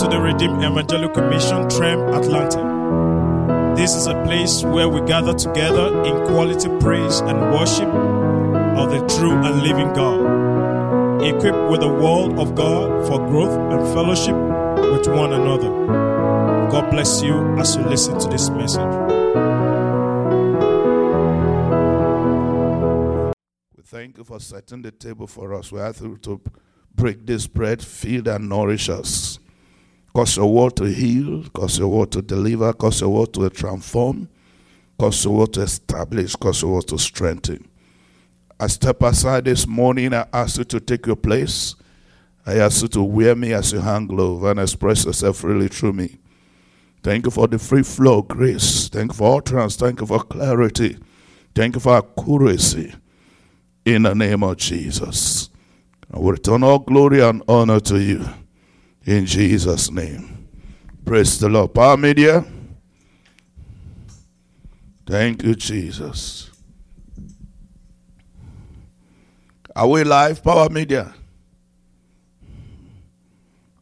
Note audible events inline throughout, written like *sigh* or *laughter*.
to the Redeemed Evangelical Mission, Trem, Atlanta. This is a place where we gather together in quality praise and worship of the true and living God, equipped with the Word of God for growth and fellowship with one another. God bless you as you listen to this message. We thank you for setting the table for us. We ask you to break this bread, feed and nourish us. Cause your word to heal, cause your word to deliver, cause your word to transform, cause your word to establish, cause your word to strengthen. I step aside this morning. I ask you to take your place. I ask you to wear me as a hand glove and express yourself freely through me. Thank you for the free flow of grace. Thank you for utterance. Thank you for clarity. Thank you for accuracy. In the name of Jesus. I will return all glory and honor to you. In Jesus' name. Praise the Lord. Power Media. Thank you, Jesus. Are we live, Power Media?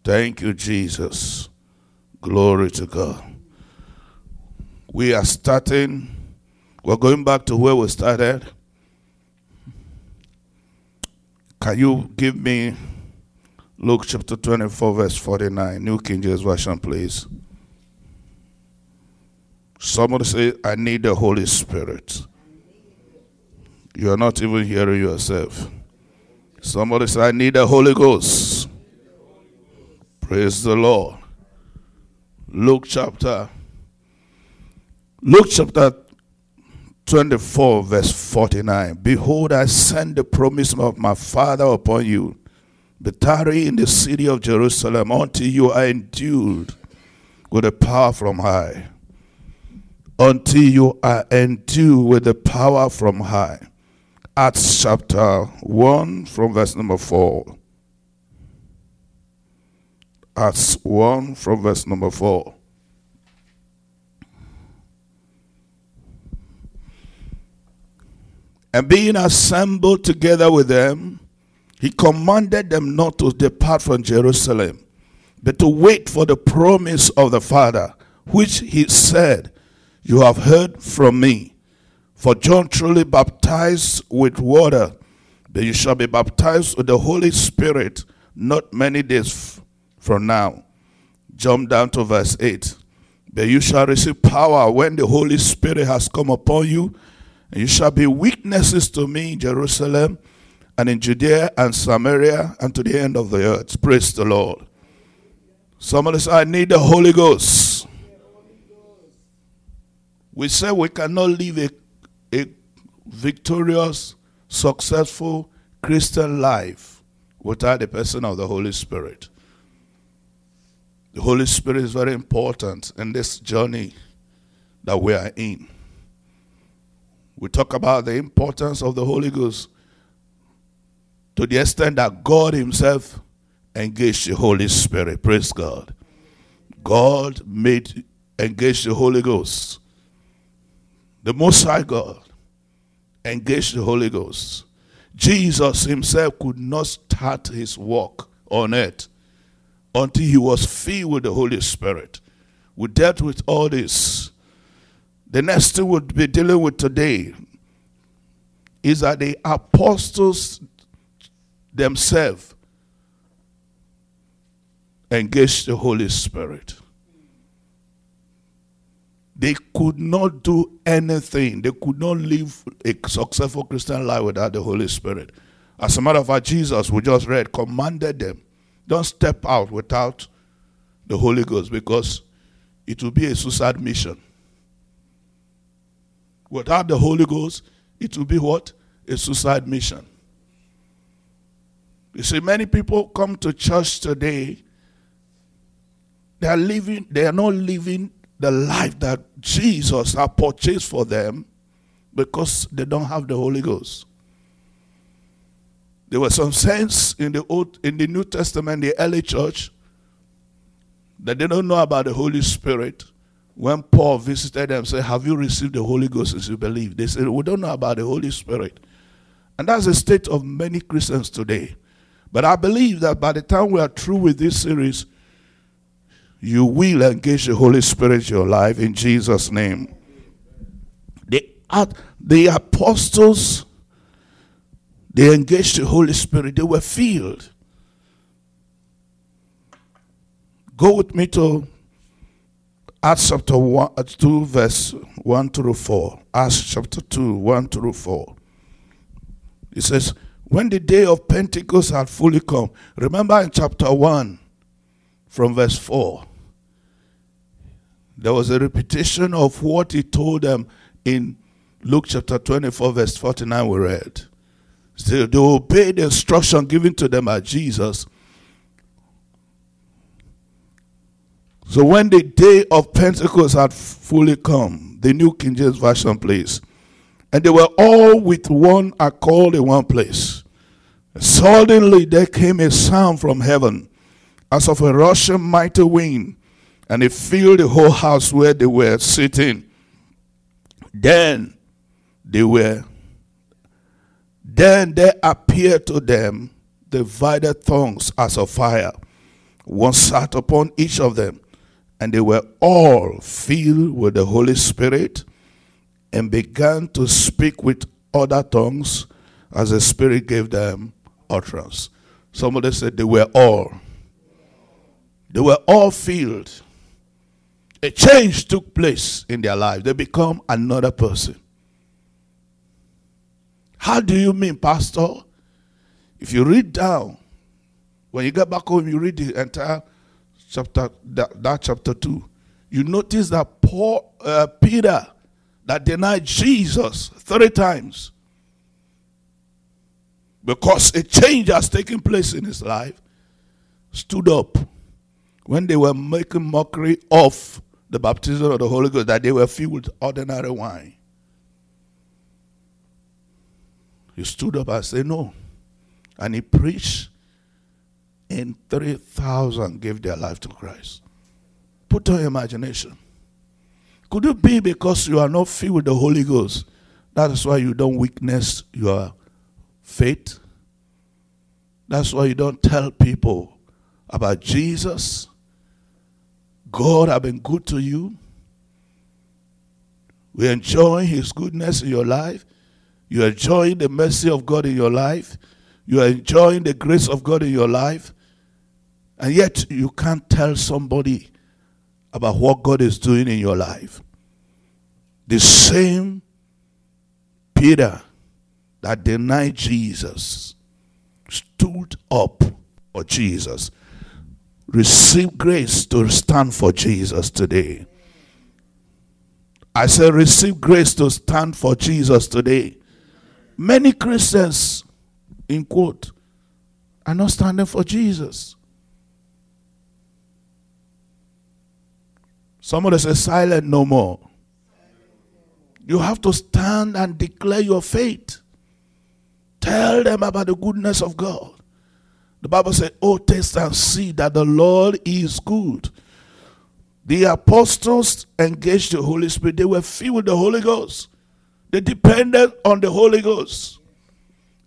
Thank you, Jesus. Glory to God. We are starting, we're going back to where we started. Can you give me Luke chapter 24, verse 49, New King James Version, please? Somebody say, I need the Holy Spirit. You are not even hearing yourself. Somebody say, I need the Holy Ghost. Praise the Lord. Luke chapter Luke chapter 24 verse 49 Behold I send the promise of my Father upon you but tarry in the city of Jerusalem until you are endued with the power from high. Until you are endued with the power from high. Acts chapter 1 from verse number 4 Acts 1 from verse number 4. And being assembled together with them, he commanded them not to depart from Jerusalem, but to wait for the promise of the Father, which he said, You have heard from me. For John truly baptized with water, but you shall be baptized with the Holy Spirit not many days from now. Jump down to verse 8. But you shall receive power when the Holy Spirit has come upon you, and you shall be witnesses to me in Jerusalem and in Judea and Samaria and to the end of the earth. Praise the Lord. Somebody say, I need the Holy Ghost. We say we cannot live a, a victorious, successful Christian life without the person of the Holy Spirit. The Holy Spirit is very important in this journey that we are in. We talk about the importance of the Holy Ghost to the extent that God Himself engaged the Holy Spirit. Praise God. God made engage the Holy Ghost. The Most High God engaged the Holy Ghost. Jesus Himself could not start His work on earth until he was filled with the Holy Spirit. We dealt with all this. The next thing we'll be dealing with today is that the apostles themselves engaged the Holy Spirit. They could not do anything. They could not live a successful Christian life without the Holy Spirit. As a matter of fact, Jesus, we just read, commanded them don't step out without the Holy Ghost because it will be a suicide mission. Without the Holy Ghost, it will be what? A suicide mission. You see, many people come to church today, they are living, they are not living the life that Jesus has purchased for them because they don't have the Holy Ghost. There was some sense in the old in the New Testament, the early church, that they don't know about the Holy Spirit. When Paul visited them, said, Have you received the Holy Ghost as you believe? They said, We don't know about the Holy Spirit. And that's the state of many Christians today. But I believe that by the time we are through with this series, you will engage the Holy Spirit in your life in Jesus' name. The, the apostles, they engaged the Holy Spirit, they were filled. Go with me to Acts chapter one, uh, 2, verse 1 through 4. Acts chapter 2, 1 through 4. It says, When the day of Pentecost had fully come, remember in chapter 1, from verse 4, there was a repetition of what he told them in Luke chapter 24, verse 49, we read. So they obeyed the instruction given to them by Jesus. So when the day of Pentecost had fully come, the New King James Version, please, and they were all with one accord in one place. Suddenly there came a sound from heaven, as of a rushing mighty wind, and it filled the whole house where they were sitting. Then they were then there appeared to them divided tongues as of fire. One sat upon each of them, and they were all filled with the Holy Spirit and began to speak with other tongues as the Spirit gave them utterance. Somebody said they were all. They were all filled. A change took place in their life. They become another person. How do you mean, Pastor? If you read down, when you get back home, you read the entire chapter, that, that chapter 2, you notice that Paul, uh, Peter, that denied Jesus three times because a change has taken place in his life, stood up when they were making mockery of the baptism of the Holy Ghost, that they were filled with ordinary wine. He stood up and said, No. And he preached, and 3,000 gave their life to Christ. Put on your imagination. Could it be because you are not filled with the Holy Ghost? That is why you don't witness your faith. That's why you don't tell people about Jesus. God have been good to you. We enjoy his goodness in your life. You are enjoying the mercy of God in your life. You are enjoying the grace of God in your life. And yet you can't tell somebody about what God is doing in your life. The same Peter that denied Jesus stood up for Jesus. Receive grace to stand for Jesus today. I said, receive grace to stand for Jesus today. Many Christians, in quote, are not standing for Jesus. Somebody say, silent no more. You have to stand and declare your faith. Tell them about the goodness of God. The Bible says, Oh, taste and see that the Lord is good. The apostles engaged the Holy Spirit, they were filled with the Holy Ghost. They depended on the Holy Ghost.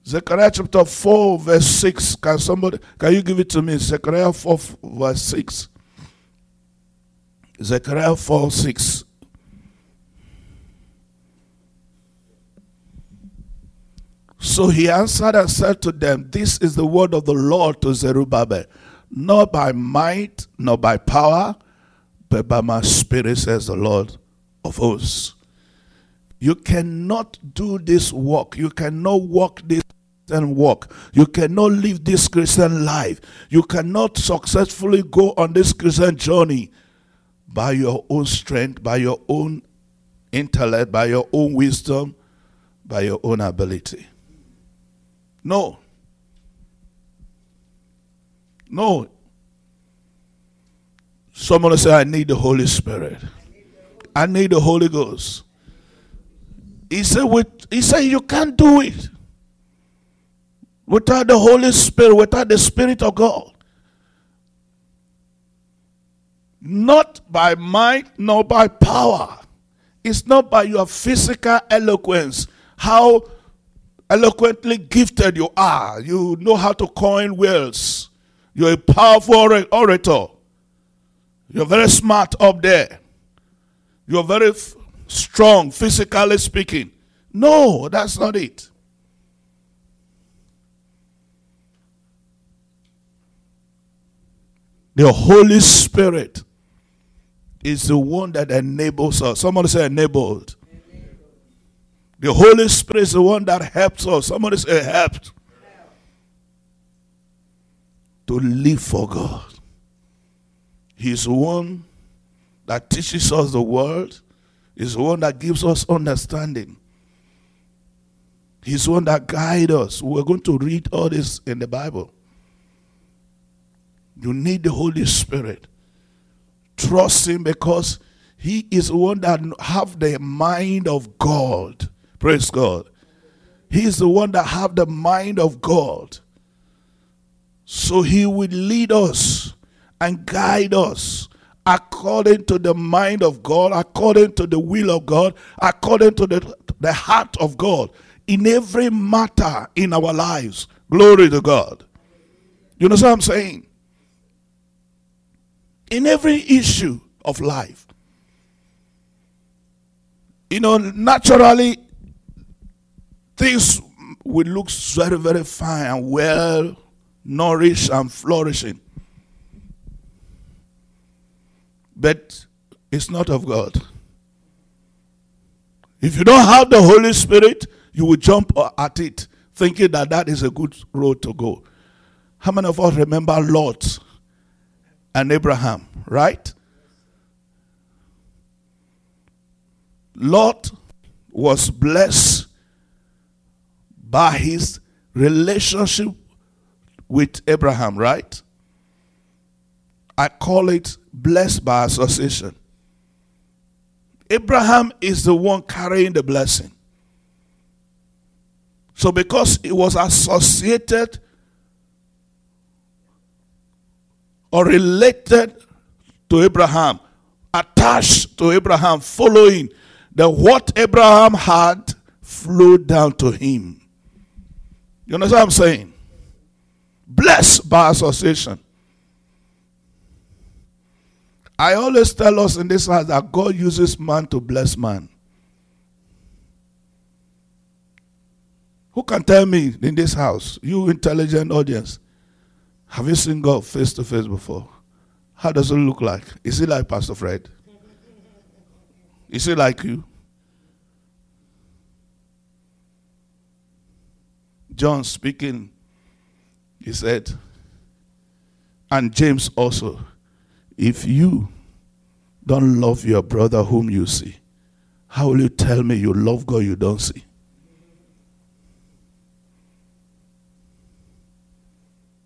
Zechariah chapter 4, verse 6. Can somebody, can you give it to me? Zechariah 4, verse 6. Zechariah 4, 6. So he answered and said to them, This is the word of the Lord to Zerubbabel, not by might, nor by power, but by my spirit, says the Lord of hosts. You cannot do this work. You cannot walk this Christian walk. You cannot live this Christian life. You cannot successfully go on this Christian journey by your own strength, by your own intellect, by your own wisdom, by your own ability. No. No. Someone say, I need the Holy Spirit. I need the Holy Ghost. He said, with, he said, you can't do it without the Holy Spirit, without the Spirit of God. Not by might, nor by power. It's not by your physical eloquence, how eloquently gifted you are. You know how to coin words. You're a powerful orator. You're very smart up there. You're very f- strong, physically speaking. No, that's not it. The Holy Spirit is the one that enables us. Somebody say enabled. The Holy Spirit is the one that helps us. Somebody say helped. To live for God. He's the one that teaches us the word. He's the one that gives us understanding. He's the one that guides us. We're going to read all this in the Bible. You need the Holy Spirit. Trust Him because He is one that have the mind of God. Praise God. He is the one that have the mind of God. So He will lead us and guide us according to the mind of God, according to the will of God, according to the, the heart of God in every matter in our lives. Glory to God. You know what I'm saying? In every issue of life. You know, naturally, things will look very, very fine and well nourished and flourishing. But it's not of God. If you don't have the Holy Spirit, you will jump at it thinking that that is a good road to go. How many of us remember Lot and Abraham, right? Lot was blessed by his relationship with Abraham, right? I call it blessed by association. Abraham is the one carrying the blessing. So, because it was associated or related to Abraham, attached to Abraham, following, that what Abraham had flowed down to him. You understand what I'm saying? Blessed by association. I always tell us in this house that God uses man to bless man. Who can tell me in this house, you intelligent audience, have you seen God face to face before? How does it look like? Is he like Pastor Fred? Is he like you? John speaking, he said, and James also, if you don't love your brother whom you see, how will you tell me you love God you don't see?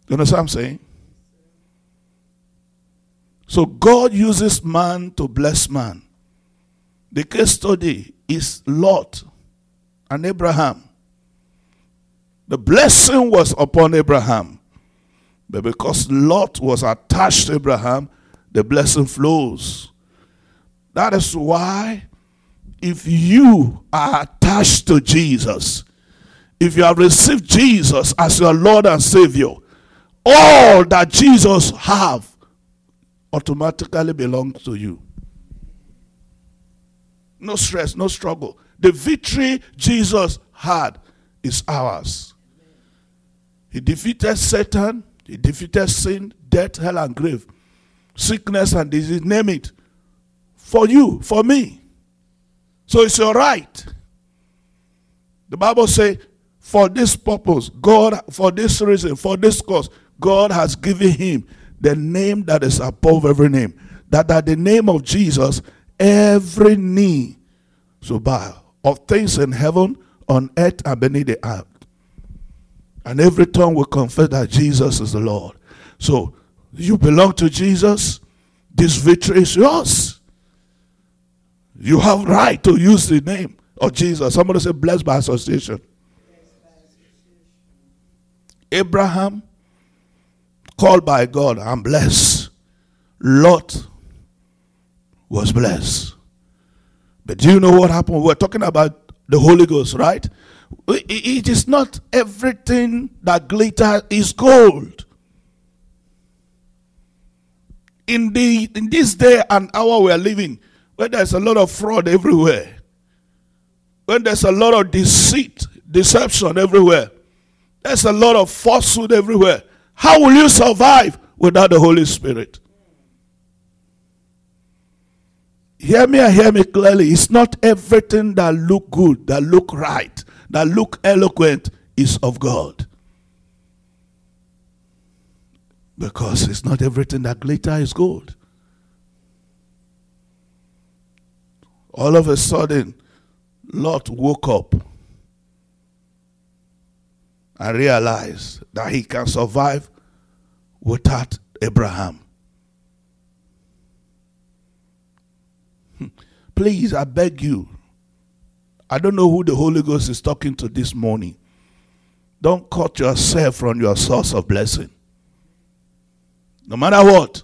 You know what I'm saying? So God uses man to bless man. The case study is Lot and Abraham. The blessing was upon Abraham. But because Lot was attached to Abraham, the blessing flows. That is why, if you are attached to Jesus, if you have received Jesus as your Lord and Savior, all that Jesus have automatically belongs to you. No stress, no struggle. The victory Jesus had is ours. He defeated Satan, he defeated sin, death, hell, and grave, sickness and disease, name it. For you, for me. So it's your right. The Bible says, for this purpose, God, for this reason, for this cause, God has given him the name that is above every name. That at the name of Jesus, every knee shall bow of things in heaven, on earth, and beneath the earth. And every tongue will confess that Jesus is the Lord. So you belong to Jesus. This victory is yours. You have right to use the name of Jesus. Somebody say blessed by association. Abraham called by God and blessed. Lot was blessed. But do you know what happened? We're talking about the Holy Ghost, right? It is not everything that glitters is gold. In the in this day and hour we are living, where there's a lot of fraud everywhere, when there's a lot of deceit, deception everywhere, there's a lot of falsehood everywhere. How will you survive without the Holy Spirit? Hear me and hear me clearly. It's not everything that look good, that look right, that look eloquent is of God. Because it's not everything that glitter is gold. All of a sudden, Lot woke up and realize that he can survive without Abraham. Hmm. Please, I beg you. I don't know who the Holy Ghost is talking to this morning. Don't cut yourself from your source of blessing. No matter what.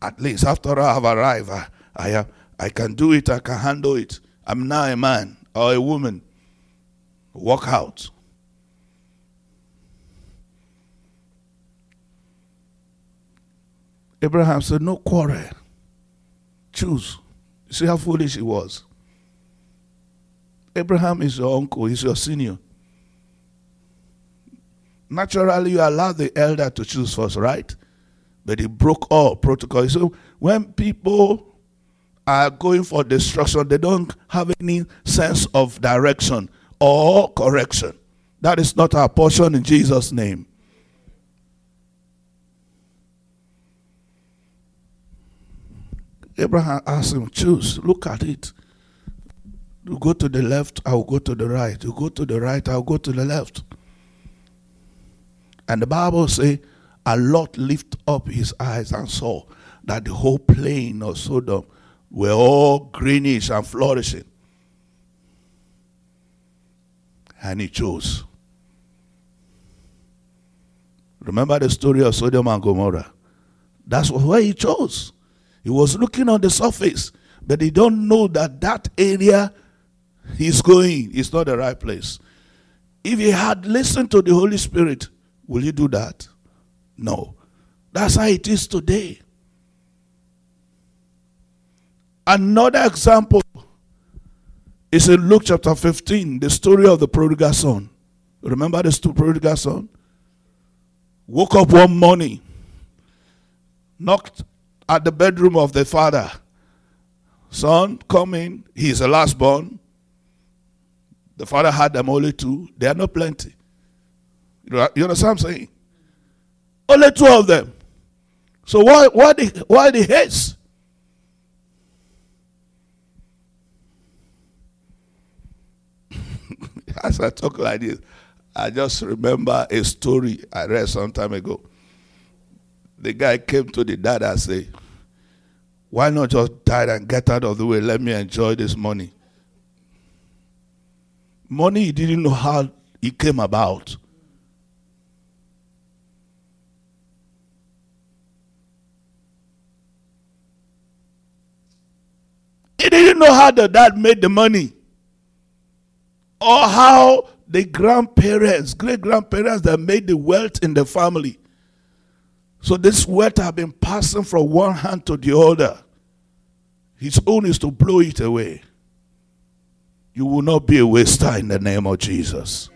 At least after I have arrived, I, I, I can do it, I can handle it. I'm now a man or a woman. Walk out. Abraham said, No quarrel. Choose. You see how foolish he was. Abraham is your uncle, he's your senior. Naturally, you allow the elder to choose first, right? But he broke all protocol. So when people are going for destruction, they don't have any sense of direction or correction. That is not our portion in Jesus' name. Abraham asked him, Choose, look at it. You go to the left, I'll go to the right. You go to the right, I'll go to the left. And the Bible say, a Lot lift up his eyes and saw that the whole plain of Sodom were all greenish and flourishing. And he chose. Remember the story of Sodom and Gomorrah? That's where he chose. He was looking on the surface, but he don't know that that area he's going is not the right place. If he had listened to the Holy Spirit, Will you do that? No. That's how it is today. Another example is in Luke chapter 15, the story of the prodigal son. Remember the prodigal son? Woke up one morning, knocked at the bedroom of the father. Son, come in. He is the last born. The father had them only two. They are not plenty. You understand what I'm saying? Only two of them. So why why the why the hates? As I talk like this, I just remember a story I read some time ago. The guy came to the dad and said, Why not just die and get out of the way? Let me enjoy this money. Money he didn't know how it came about. He didn't know how the dad made the money or how the grandparents, great grandparents that made the wealth in the family. So this wealth have been passing from one hand to the other. His own is to blow it away. You will not be a waster in the name of Jesus.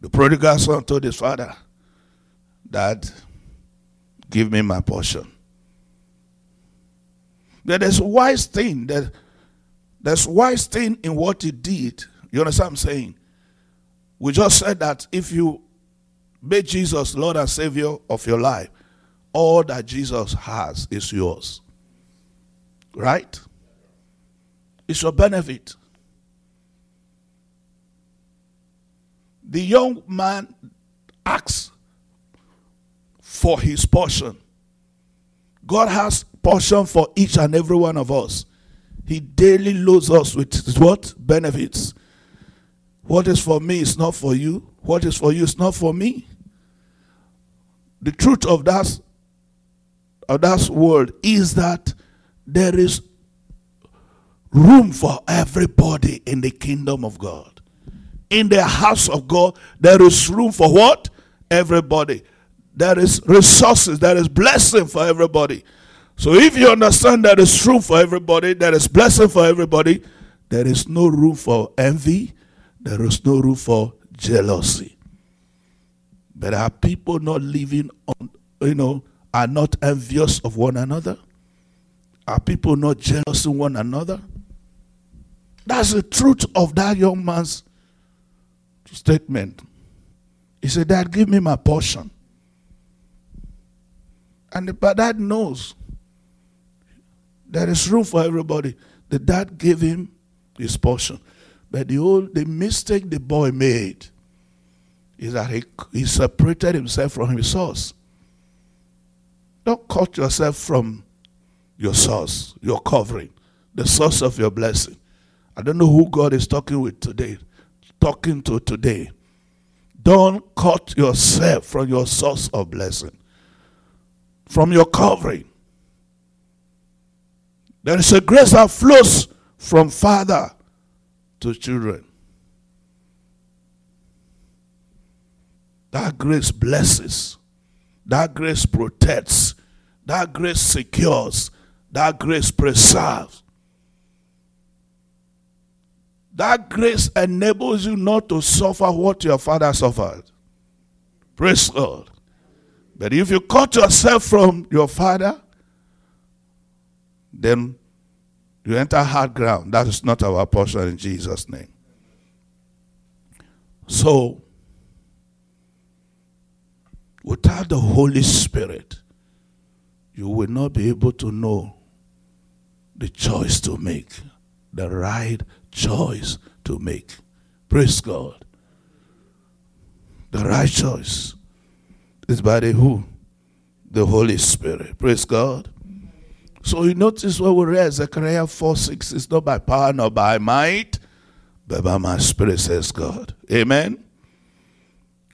The prodigal son told his father, Dad, Give me my portion. There's wise thing. That, there's wise thing in what he did. You understand what I'm saying? We just said that if you make Jesus Lord and Savior of your life, all that Jesus has is yours. Right? It's your benefit. The young man asks for his portion. God has portion for each and every one of us. He daily loads us with what? Benefits. What is for me is not for you. What is for you is not for me. The truth of that, of that word is that there is room for everybody in the kingdom of God. in the house of God, there is room for what? Everybody. There is resources, there is blessing for everybody. So if you understand that there's room for everybody, there is blessing for everybody, there is no room for envy, there is no room for jealousy. But are people not living on, you know, are not envious of one another? Are people not jealous of one another? That's the truth of that young man's statement. He said, Dad, give me my portion. And the dad knows there is room for everybody. The dad gave him his portion. But the old the mistake the boy made is that he, he separated himself from his source. Don't cut yourself from your source, your covering, the source of your blessing. I don't know who God is talking with today, talking to today. Don't cut yourself from your source of blessing, from your covering. There is a grace that flows from father to children. That grace blesses. That grace protects. That grace secures. That grace preserves. That grace enables you not to suffer what your father suffered. Praise God. But if you cut yourself from your father, then you enter hard ground. That is not our portion in Jesus' name. So, without the Holy Spirit, you will not be able to know the choice to make, the right choice to make. Praise God. The right choice is by the who? The Holy Spirit. Praise God. So you notice what we read, Zechariah 4 6, it's not by power nor by might, but by my spirit, says God. Amen.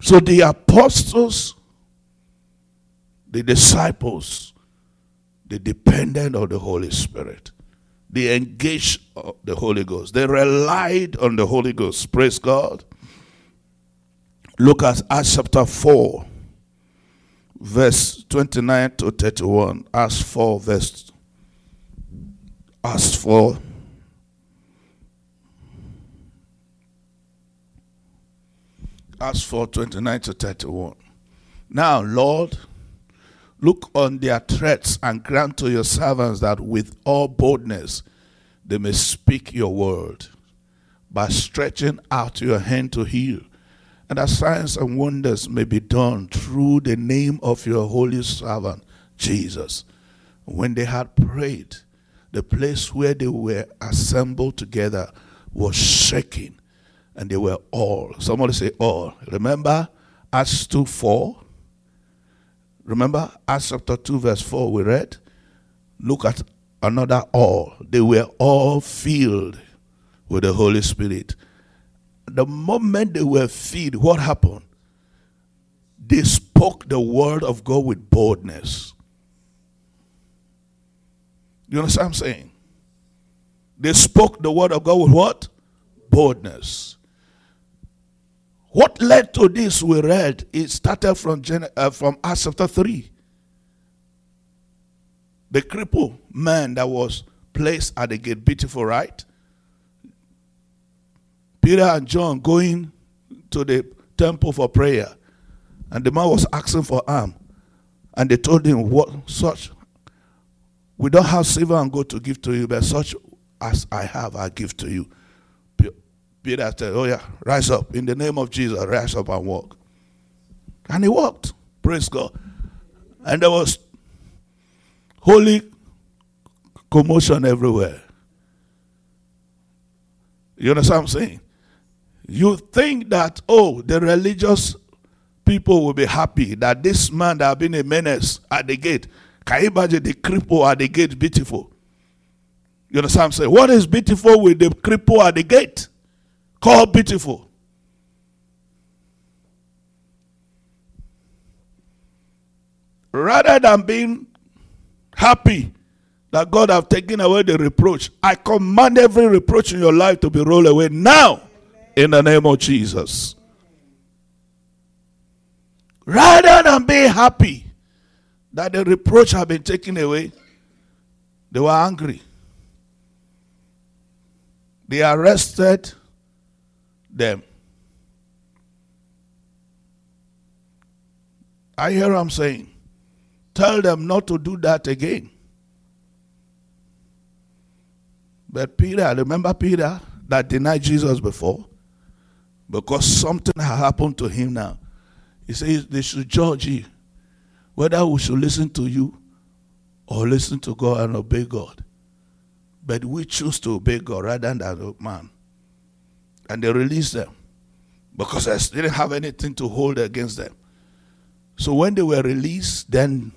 So the apostles, the disciples, they depended on the Holy Spirit. They engaged the Holy Ghost. They relied on the Holy Ghost. Praise God. Look at Acts chapter 4, verse 29 to 31. Acts 4, verse asked for asked for 29 to 31. Now, Lord, look on their threats and grant to your servants that with all boldness they may speak your word by stretching out your hand to heal, and that signs and wonders may be done through the name of your holy servant, Jesus. When they had prayed, the place where they were assembled together was shaking and they were all. Somebody say all. Remember Acts 2 4? Remember Acts chapter 2, verse 4 we read? Look at another all. They were all filled with the Holy Spirit. The moment they were filled, what happened? They spoke the word of God with boldness. You understand what I'm saying? They spoke the word of God with what? Boldness. What led to this we read, it started from, uh, from Acts chapter 3. The crippled man that was placed at the gate, beautiful, right? Peter and John going to the temple for prayer. And the man was asking for arm. And they told him, What such we don't have silver and gold to give to you, but such as I have, I give to you. Peter said, Oh, yeah, rise up. In the name of Jesus, rise up and walk. And he walked. Praise God. And there was holy commotion everywhere. You understand what I'm saying? You think that, oh, the religious people will be happy that this man that have been a menace at the gate can you imagine the cripple at the gate beautiful? You understand what I'm saying? What is beautiful with the cripple at the gate? Called beautiful. Rather than being happy that God have taken away the reproach, I command every reproach in your life to be rolled away now In the name of Jesus. Rather than be happy that the reproach had been taken away, they were angry. They arrested them. I hear I'm saying, tell them not to do that again. But Peter, remember Peter that denied Jesus before? Because something had happened to him now. He says they should judge you whether we should listen to you or listen to God and obey God. But we choose to obey God rather than man. And they released them because they didn't have anything to hold against them. So when they were released, then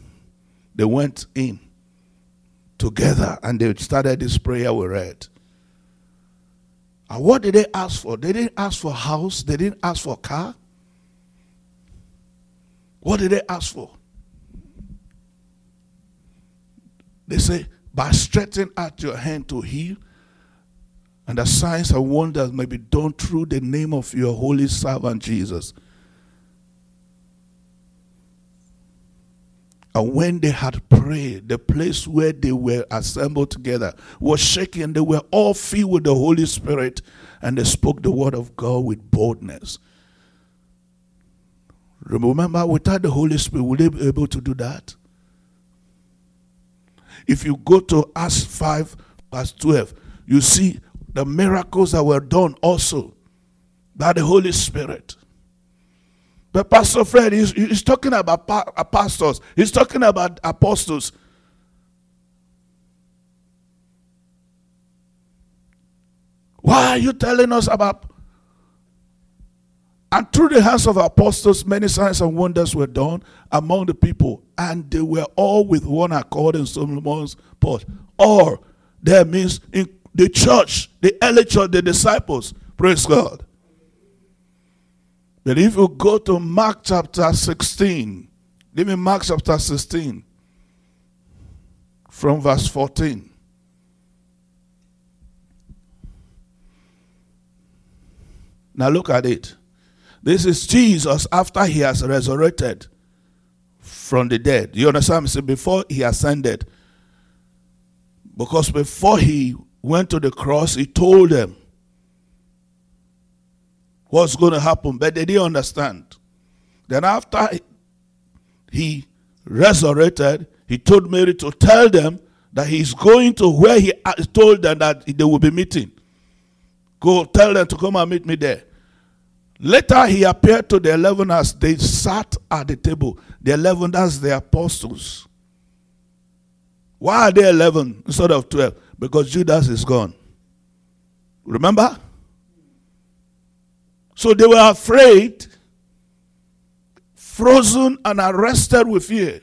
they went in together and they started this prayer we read. And what did they ask for? They didn't ask for house, they didn't ask for car. What did they ask for? They say, by stretching out your hand to heal, and the signs and wonders may be done through the name of your holy servant Jesus. And when they had prayed, the place where they were assembled together was shaking. They were all filled with the Holy Spirit and they spoke the word of God with boldness. Remember, without the Holy Spirit, would they be able to do that? If you go to Acts 5, verse 12, you see the miracles that were done also by the Holy Spirit. But Pastor Fred, he's, he's talking about pastors, he's talking about apostles. Why are you telling us about? And through the hands of apostles, many signs and wonders were done among the people, and they were all with one accord in Solomon's porch. Or that means in the church, the early church, the disciples. Praise God. But if you go to Mark chapter 16, give me Mark chapter 16 from verse 14. Now look at it. This is Jesus after he has resurrected from the dead. You understand? See, before he ascended. Because before he went to the cross, he told them what's going to happen, but they didn't understand. Then after he resurrected, he told Mary to tell them that he's going to where he told them that they will be meeting. Go tell them to come and meet me there. Later, he appeared to the eleven as they sat at the table. The eleven, that's the apostles. Why are they eleven instead of twelve? Because Judas is gone. Remember? So they were afraid, frozen, and arrested with fear.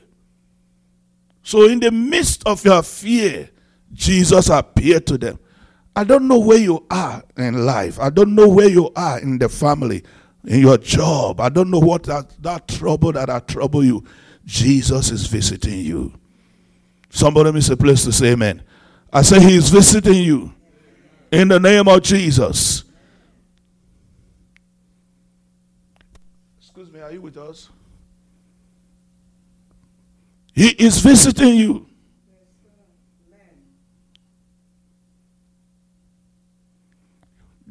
So, in the midst of your fear, Jesus appeared to them. I don't know where you are in life. I don't know where you are in the family, in your job. I don't know what that, that trouble that I trouble you. Jesus is visiting you. Somebody miss a place to say amen. I say he is visiting you in the name of Jesus. Excuse me, are you with us? He is visiting you.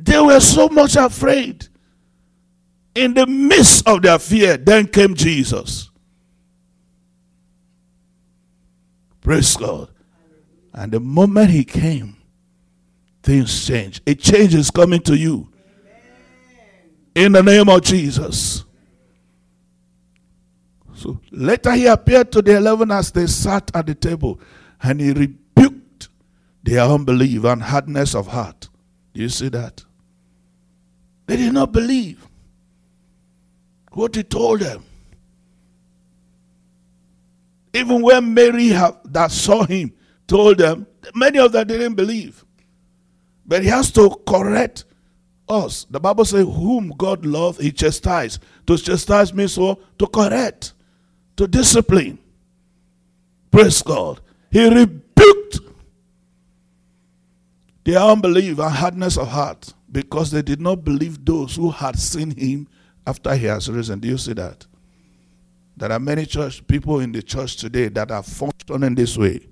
They were so much afraid. In the midst of their fear, then came Jesus. Praise God. And the moment he came, things changed. A change is coming to you. In the name of Jesus. So later he appeared to the eleven as they sat at the table, and he rebuked their unbelief and hardness of heart. Do you see that? They did not believe what he told them. Even when Mary have, that saw him told them, many of them didn't believe. But he has to correct us. The Bible says, Whom God loves, he chastise. To chastise means so to correct to discipline. Praise God. He rebuked their unbelief and hardness of heart Because they did not believe those who had seen him after he has risen. Do you see that? There are many church people in the church today that are functioning this way.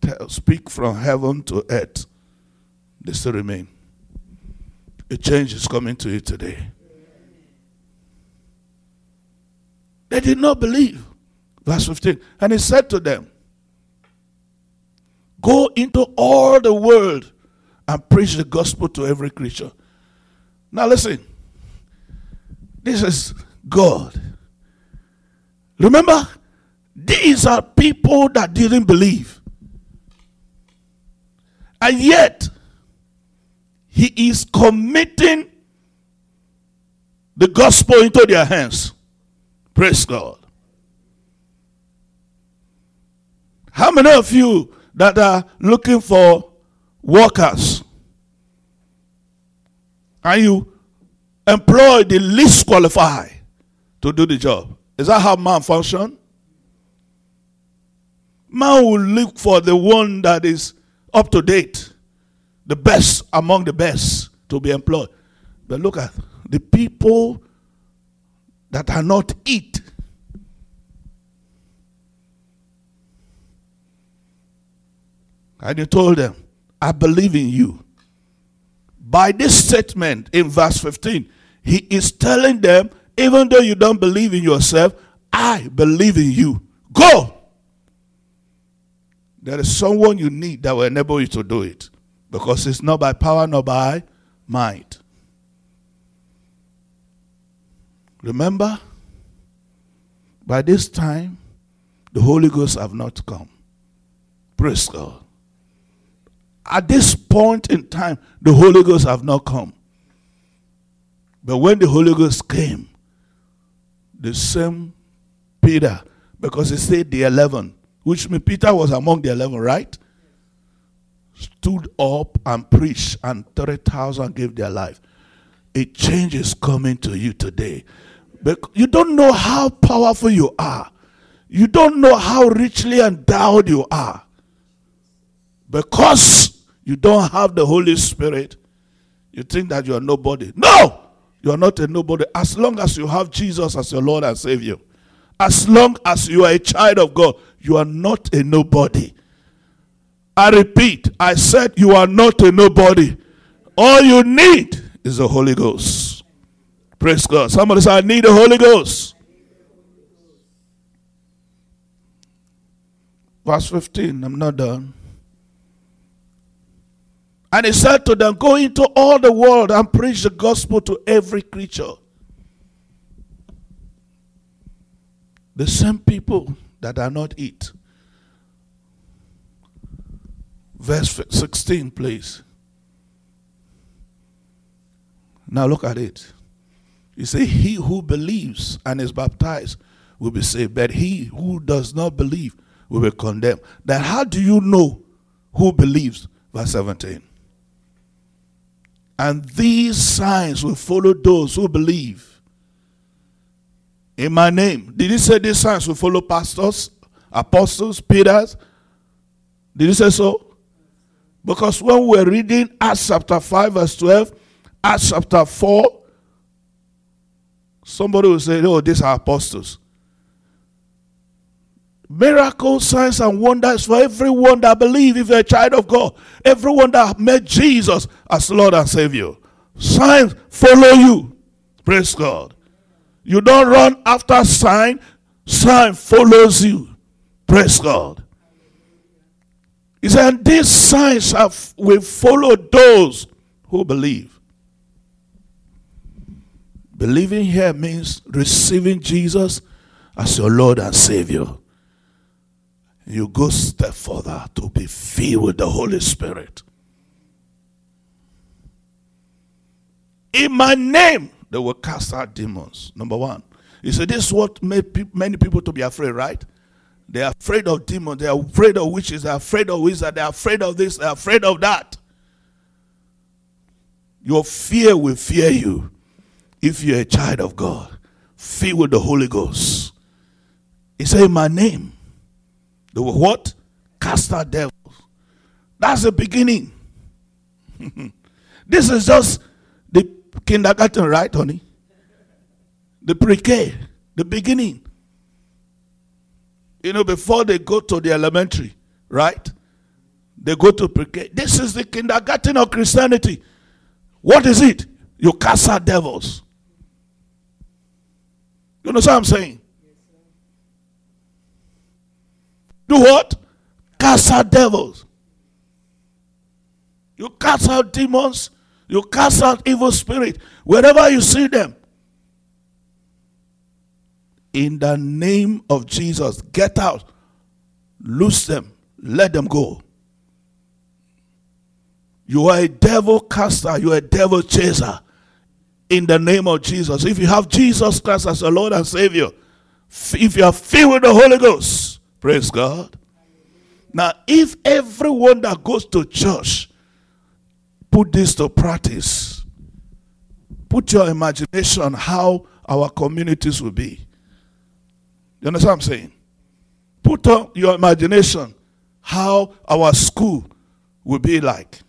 Tell, speak from heaven to earth. They still remain. A change is coming to you today. They did not believe. Verse 15. And he said to them, Go into all the world and preach the gospel to every creature. Now, listen. This is God. Remember, these are people that didn't believe. And yet, He is committing the gospel into their hands. Praise God. How many of you that are looking for workers and you employ the least qualified to do the job? Is that how man function? Man will look for the one that is up to date, the best among the best to be employed. But look at the people that are not it. And he told them, I believe in you. By this statement in verse 15, he is telling them, even though you don't believe in yourself, I believe in you. Go. There is someone you need that will enable you to do it. Because it's not by power nor by might. Remember, by this time, the Holy Ghost have not come. Praise God. At this point in time, the Holy Ghost have not come. But when the Holy Ghost came, the same Peter, because he said the 11, which means Peter was among the 11, right? Stood up and preached, and 30,000 gave their life. A change is coming to you today. But you don't know how powerful you are. You don't know how richly endowed you are. Because you don't have the Holy Spirit, you think that you are nobody. No! You are not a nobody. As long as you have Jesus as your Lord and Savior, as long as you are a child of God, you are not a nobody. I repeat, I said you are not a nobody. All you need is the Holy Ghost. Praise God. Somebody say, I need the Holy Ghost. Verse 15, I'm not done. And he said to them, Go into all the world and preach the gospel to every creature. The same people that are not it. Verse 16, please. Now look at it. You see, he who believes and is baptized will be saved, but he who does not believe will be condemned. Then how do you know who believes? Verse 17. And these signs will follow those who believe. In my name. Did he say these signs will follow pastors, apostles, Peters? Did he say so? Because when we're reading Acts chapter 5, verse 12, Acts chapter 4, somebody will say, Oh, these are apostles. Miracles, signs, and wonders for everyone that believe if you're a child of God. Everyone that met Jesus as Lord and Savior. Signs follow you. Praise God. You don't run after sign, sign follows you. Praise God. He said, These signs have, will follow those who believe. Believing here means receiving Jesus as your Lord and Savior you go step further to be filled with the Holy Spirit. In my name, they will cast out demons. Number one. You see, this is what made pe- many people to be afraid, right? They are afraid of demons. They are afraid of witches. They are afraid of wizards. They are afraid of this. They are afraid of that. Your fear will fear you if you're a child of God, filled with the Holy Ghost. He said, In my name, they will what? Cast out devils. That's the beginning. *laughs* This is just the kindergarten, right, honey? The pre-K, the beginning. You know, before they go to the elementary, right? They go to pre-K. This is the kindergarten of Christianity. What is it? You cast out devils. You know what I'm saying? Do what? Cast out devils. You cast out demons. You cast out evil spirit. Wherever you see them. In the name of Jesus, get out. Loose them. Let them go. You are a devil caster. You are a devil chaser. In the name of Jesus. If you have Jesus Christ as your Lord and Savior, if you are filled with the Holy Ghost, praise God. Now, if everyone that goes to church put this to practice, put your imagination how our communities will be. You understand what I'm saying? Put on your imagination how our school will be like.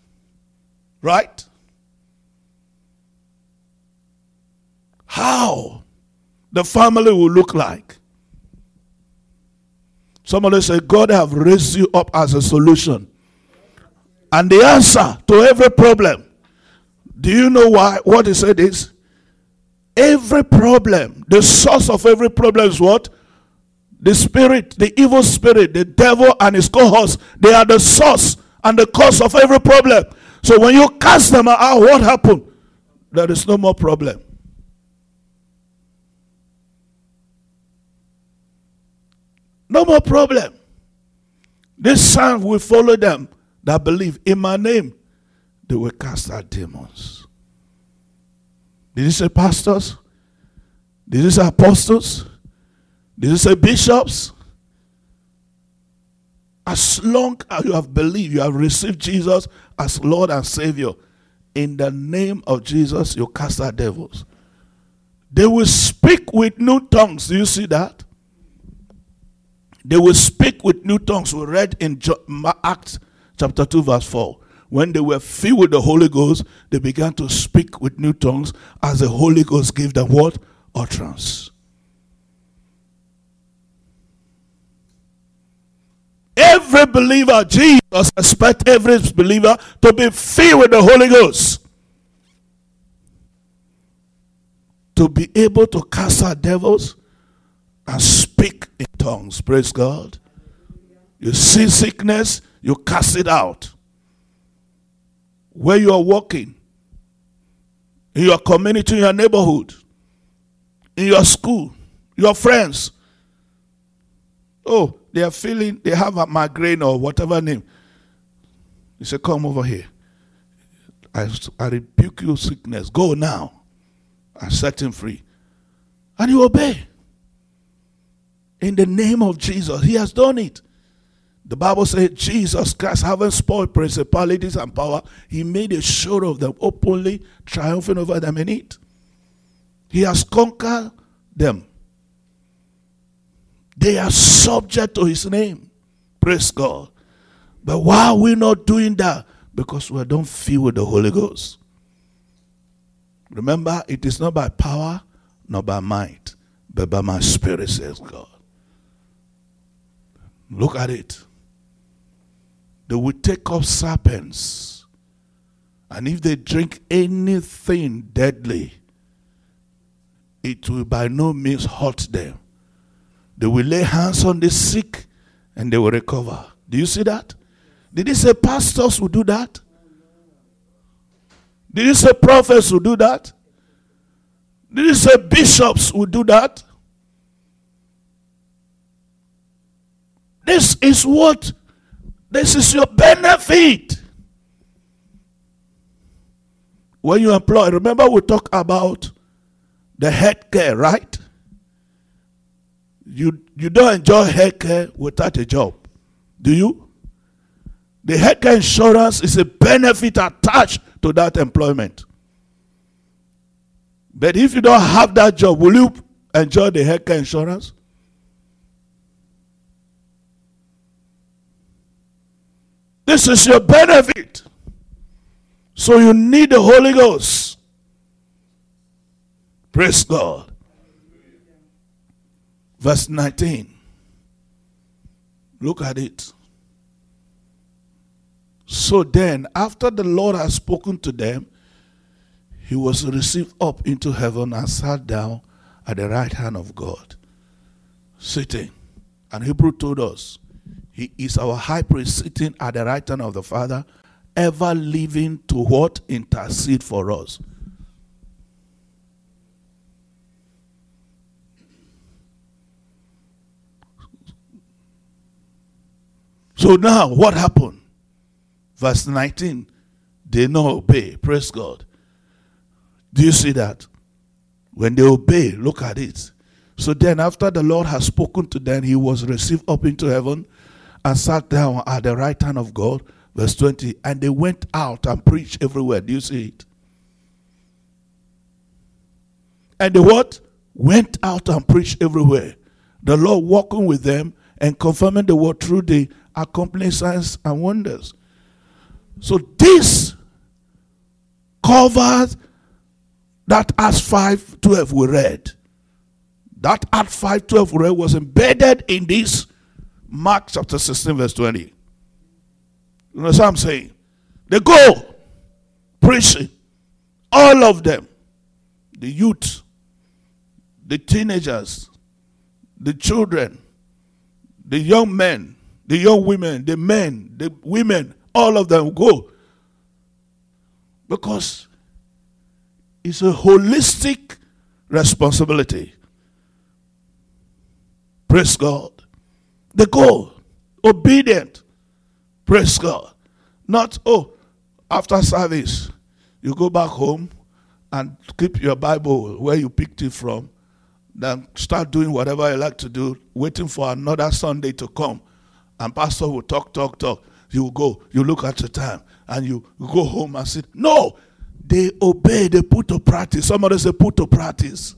Right? How the family will look like. Somebody say, God have raised you up as a solution. And the answer to every problem. Do you know why? What he said is, every problem, the source of every problem is what? The spirit, the evil spirit, the devil and his cohorts, they are the source and the cause of every problem. So when you cast them out, what happened? There is no more problem. No more problem. This sign will follow them that believe in my name. They will cast out demons. Did he say pastors? Did he say apostles? Did he say bishops? As long as you have believed, you have received Jesus as Lord and Savior, in the name of Jesus, you cast out devils. They will speak with new tongues. Do you see that? They will speak with new tongues. We read in Acts chapter 2, verse 4. When they were filled with the Holy Ghost, they began to speak with new tongues as the Holy Ghost gave them what? Utterance. Every believer, Jesus expects every believer to be filled with the Holy Ghost. To be able to cast out devils and speak in tongues. Praise God. You see sickness, you cast it out. Where you are walking, in your community, in your neighborhood, in your school, your friends. Oh, they are feeling, they have a migraine or whatever name. You say, Come over here. I, I rebuke you, sickness. Go now. I set him free. And you obey. In the name of Jesus, he has done it. The Bible says Jesus Christ, having spoiled principalities and power, he made a show of them openly, triumphing over them in it. He has conquered them. They are subject to his name. Praise God. But why are we not doing that? Because we don't feel with the Holy Ghost. Remember, it is not by power, nor by might, but by my spirit, says God. Look at it. They will take up serpents. And if they drink anything deadly, it will by no means hurt them. They will lay hands on the sick and they will recover. Do you see that? Did he say pastors will do that? Did he say prophets will do that? Did he say bishops will do that? This is what, this is your benefit. When you employ, remember we talk about the head care, right? You, you don't enjoy health care without a job, do you? The health care insurance is a benefit attached to that employment. But if you don't have that job, will you enjoy the health care insurance? This is your benefit. So you need the Holy Ghost. Praise God. Verse 19. Look at it. So then, after the Lord had spoken to them, he was received up into heaven and sat down at the right hand of God. Sitting. And Hebrew told us he is our high priest sitting at the right hand of the Father, ever living to what? Intercede for us. So now, what happened? Verse 19, they not obey. Praise God. Do you see that? When they obey, look at it. So then, after the Lord has spoken to them, he was received up into heaven and sat down at the right hand of God. Verse 20. And they went out and preached everywhere. Do you see it? And they what? Went out and preached everywhere. The Lord walking with them and confirming the word through the accompanying signs and wonders. So this covers that Acts 5 12 we read. That Acts 5 12 we read was embedded in this Mark chapter 16, verse 20. You know what I'm saying? They go preaching. All of them. The youth, the teenagers, the children, the young men, the young women, the men, the women, all of them go. Because it's a holistic responsibility. Praise God. They go obedient. Praise God. Not, oh, after service, you go back home and keep your Bible where you picked it from. Then start doing whatever you like to do, waiting for another Sunday to come. And pastor will talk, talk, talk. You go, you look at the time, and you go home and say, No, they obey, they put to practice. Somebody say, put to practice.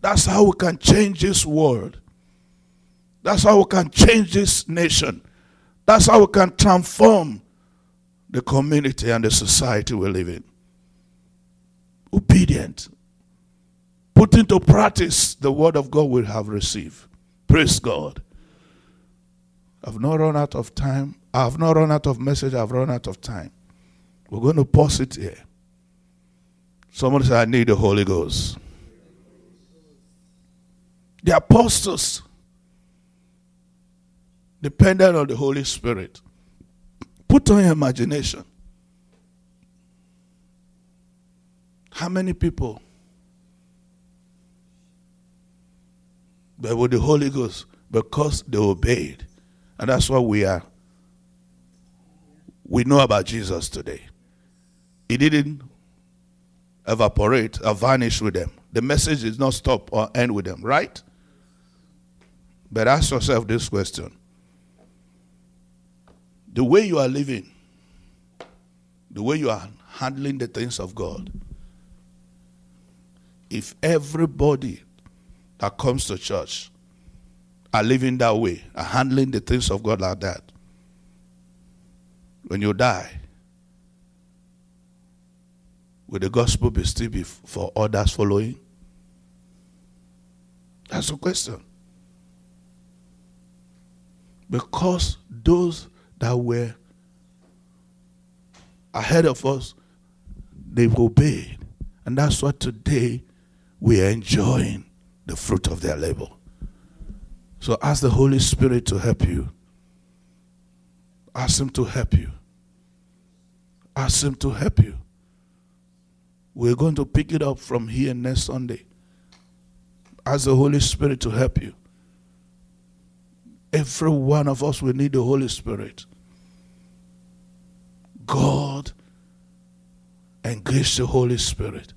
That's how we can change this world. That's how we can change this nation. That's how we can transform the community and the society we live in. Obedient. Put into practice the word of God we have received. Praise God. I've not run out of time. I have not run out of message. I've run out of time. We're going to pause it here. Somebody said, I need the Holy Ghost. The apostles depended on the Holy Spirit. Put on your imagination. How many people but with the Holy Ghost because they obeyed? And that's what we are. We know about Jesus today. He didn't evaporate or vanish with them. The message did not stop or end with them, right? But ask yourself this question The way you are living, the way you are handling the things of God, if everybody that comes to church are living that way, are handling the things of God like that, when you die, will the gospel be still be for others following? That's the question. Because those that were ahead of us, they obeyed. And that's what today we are enjoying the fruit of their labor. So ask the Holy Spirit to help you. Ask Him to help you. Ask Him to help you. We're going to pick it up from here next Sunday. Ask the Holy Spirit to help you. Every one of us will need the Holy Spirit. God engaged the Holy Spirit.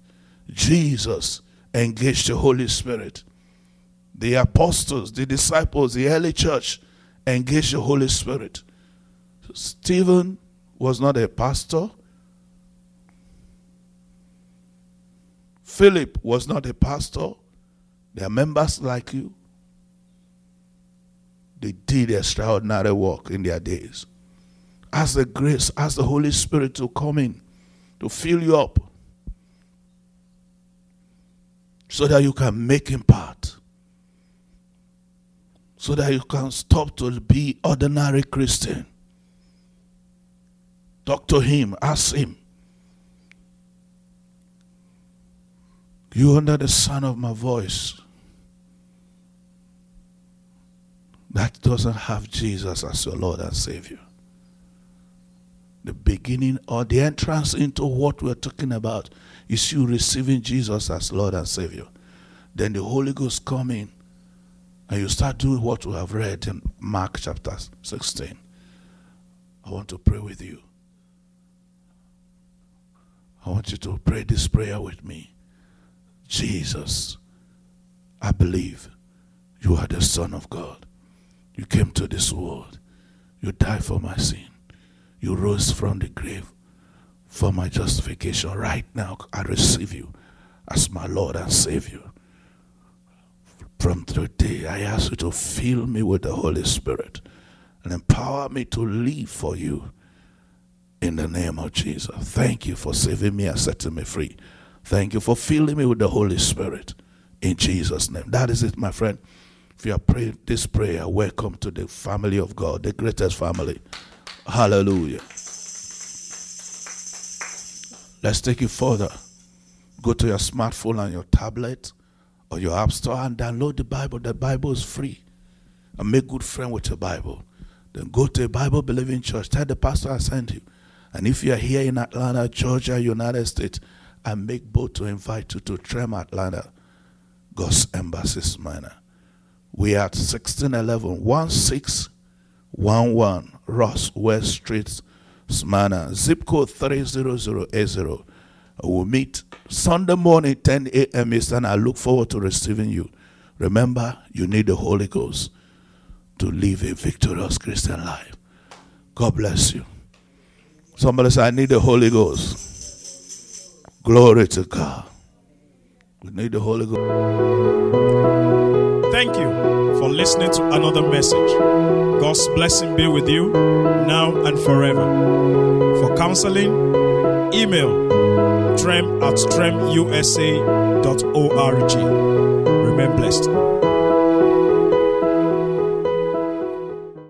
Jesus engaged the Holy Spirit. The apostles, the disciples, the early church engaged the Holy Spirit. Stephen was not a pastor. Philip was not a pastor. They are members like you. They did extraordinary work in their days. Ask the grace, ask the Holy Spirit to come in, to fill you up, so that you can make impact, so that you can stop to be ordinary Christian. Talk to him, ask him. You under the sound of my voice that doesn't have Jesus as your Lord and Savior the beginning or the entrance into what we're talking about is you receiving Jesus as Lord and Savior. Then the Holy Ghost come in and you start doing what we have read in Mark chapter 16. I want to pray with you. I want you to pray this prayer with me. Jesus, I believe you are the Son of God. You came to this world. You died for my sin. You rose from the grave for my justification. Right now, I receive you as my Lord and Savior. From today, I ask you to fill me with the Holy Spirit and empower me to live for you in the name of Jesus. Thank you for saving me and setting me free. Thank you for filling me with the Holy Spirit in Jesus' name. That is it, my friend. If you are praying this prayer, welcome to the family of God, the greatest family. Hallelujah. Let's take it further. Go to your smartphone and your tablet or your app store and download the Bible. The Bible is free. And make good friend with your Bible. Then go to a Bible believing church. Tell the pastor I sent you. And if you're here in Atlanta, Georgia, United States, I make both to invite you to Trem Atlanta, God's Embassy Smyrna. We are at 1611 1611 Roswell Street, Smyrna, zip code 30080. We'll meet Sunday morning, 10 a.m. Eastern. I look forward to receiving you. Remember, you need the Holy Ghost to live a victorious Christian life. God bless you. Somebody say, I need the Holy Ghost. Glory to God. We need the Holy Ghost. Thank you for listening to another message. God's blessing be with you now and forever. For counseling, email trem at tremusa.org. Remain blessed.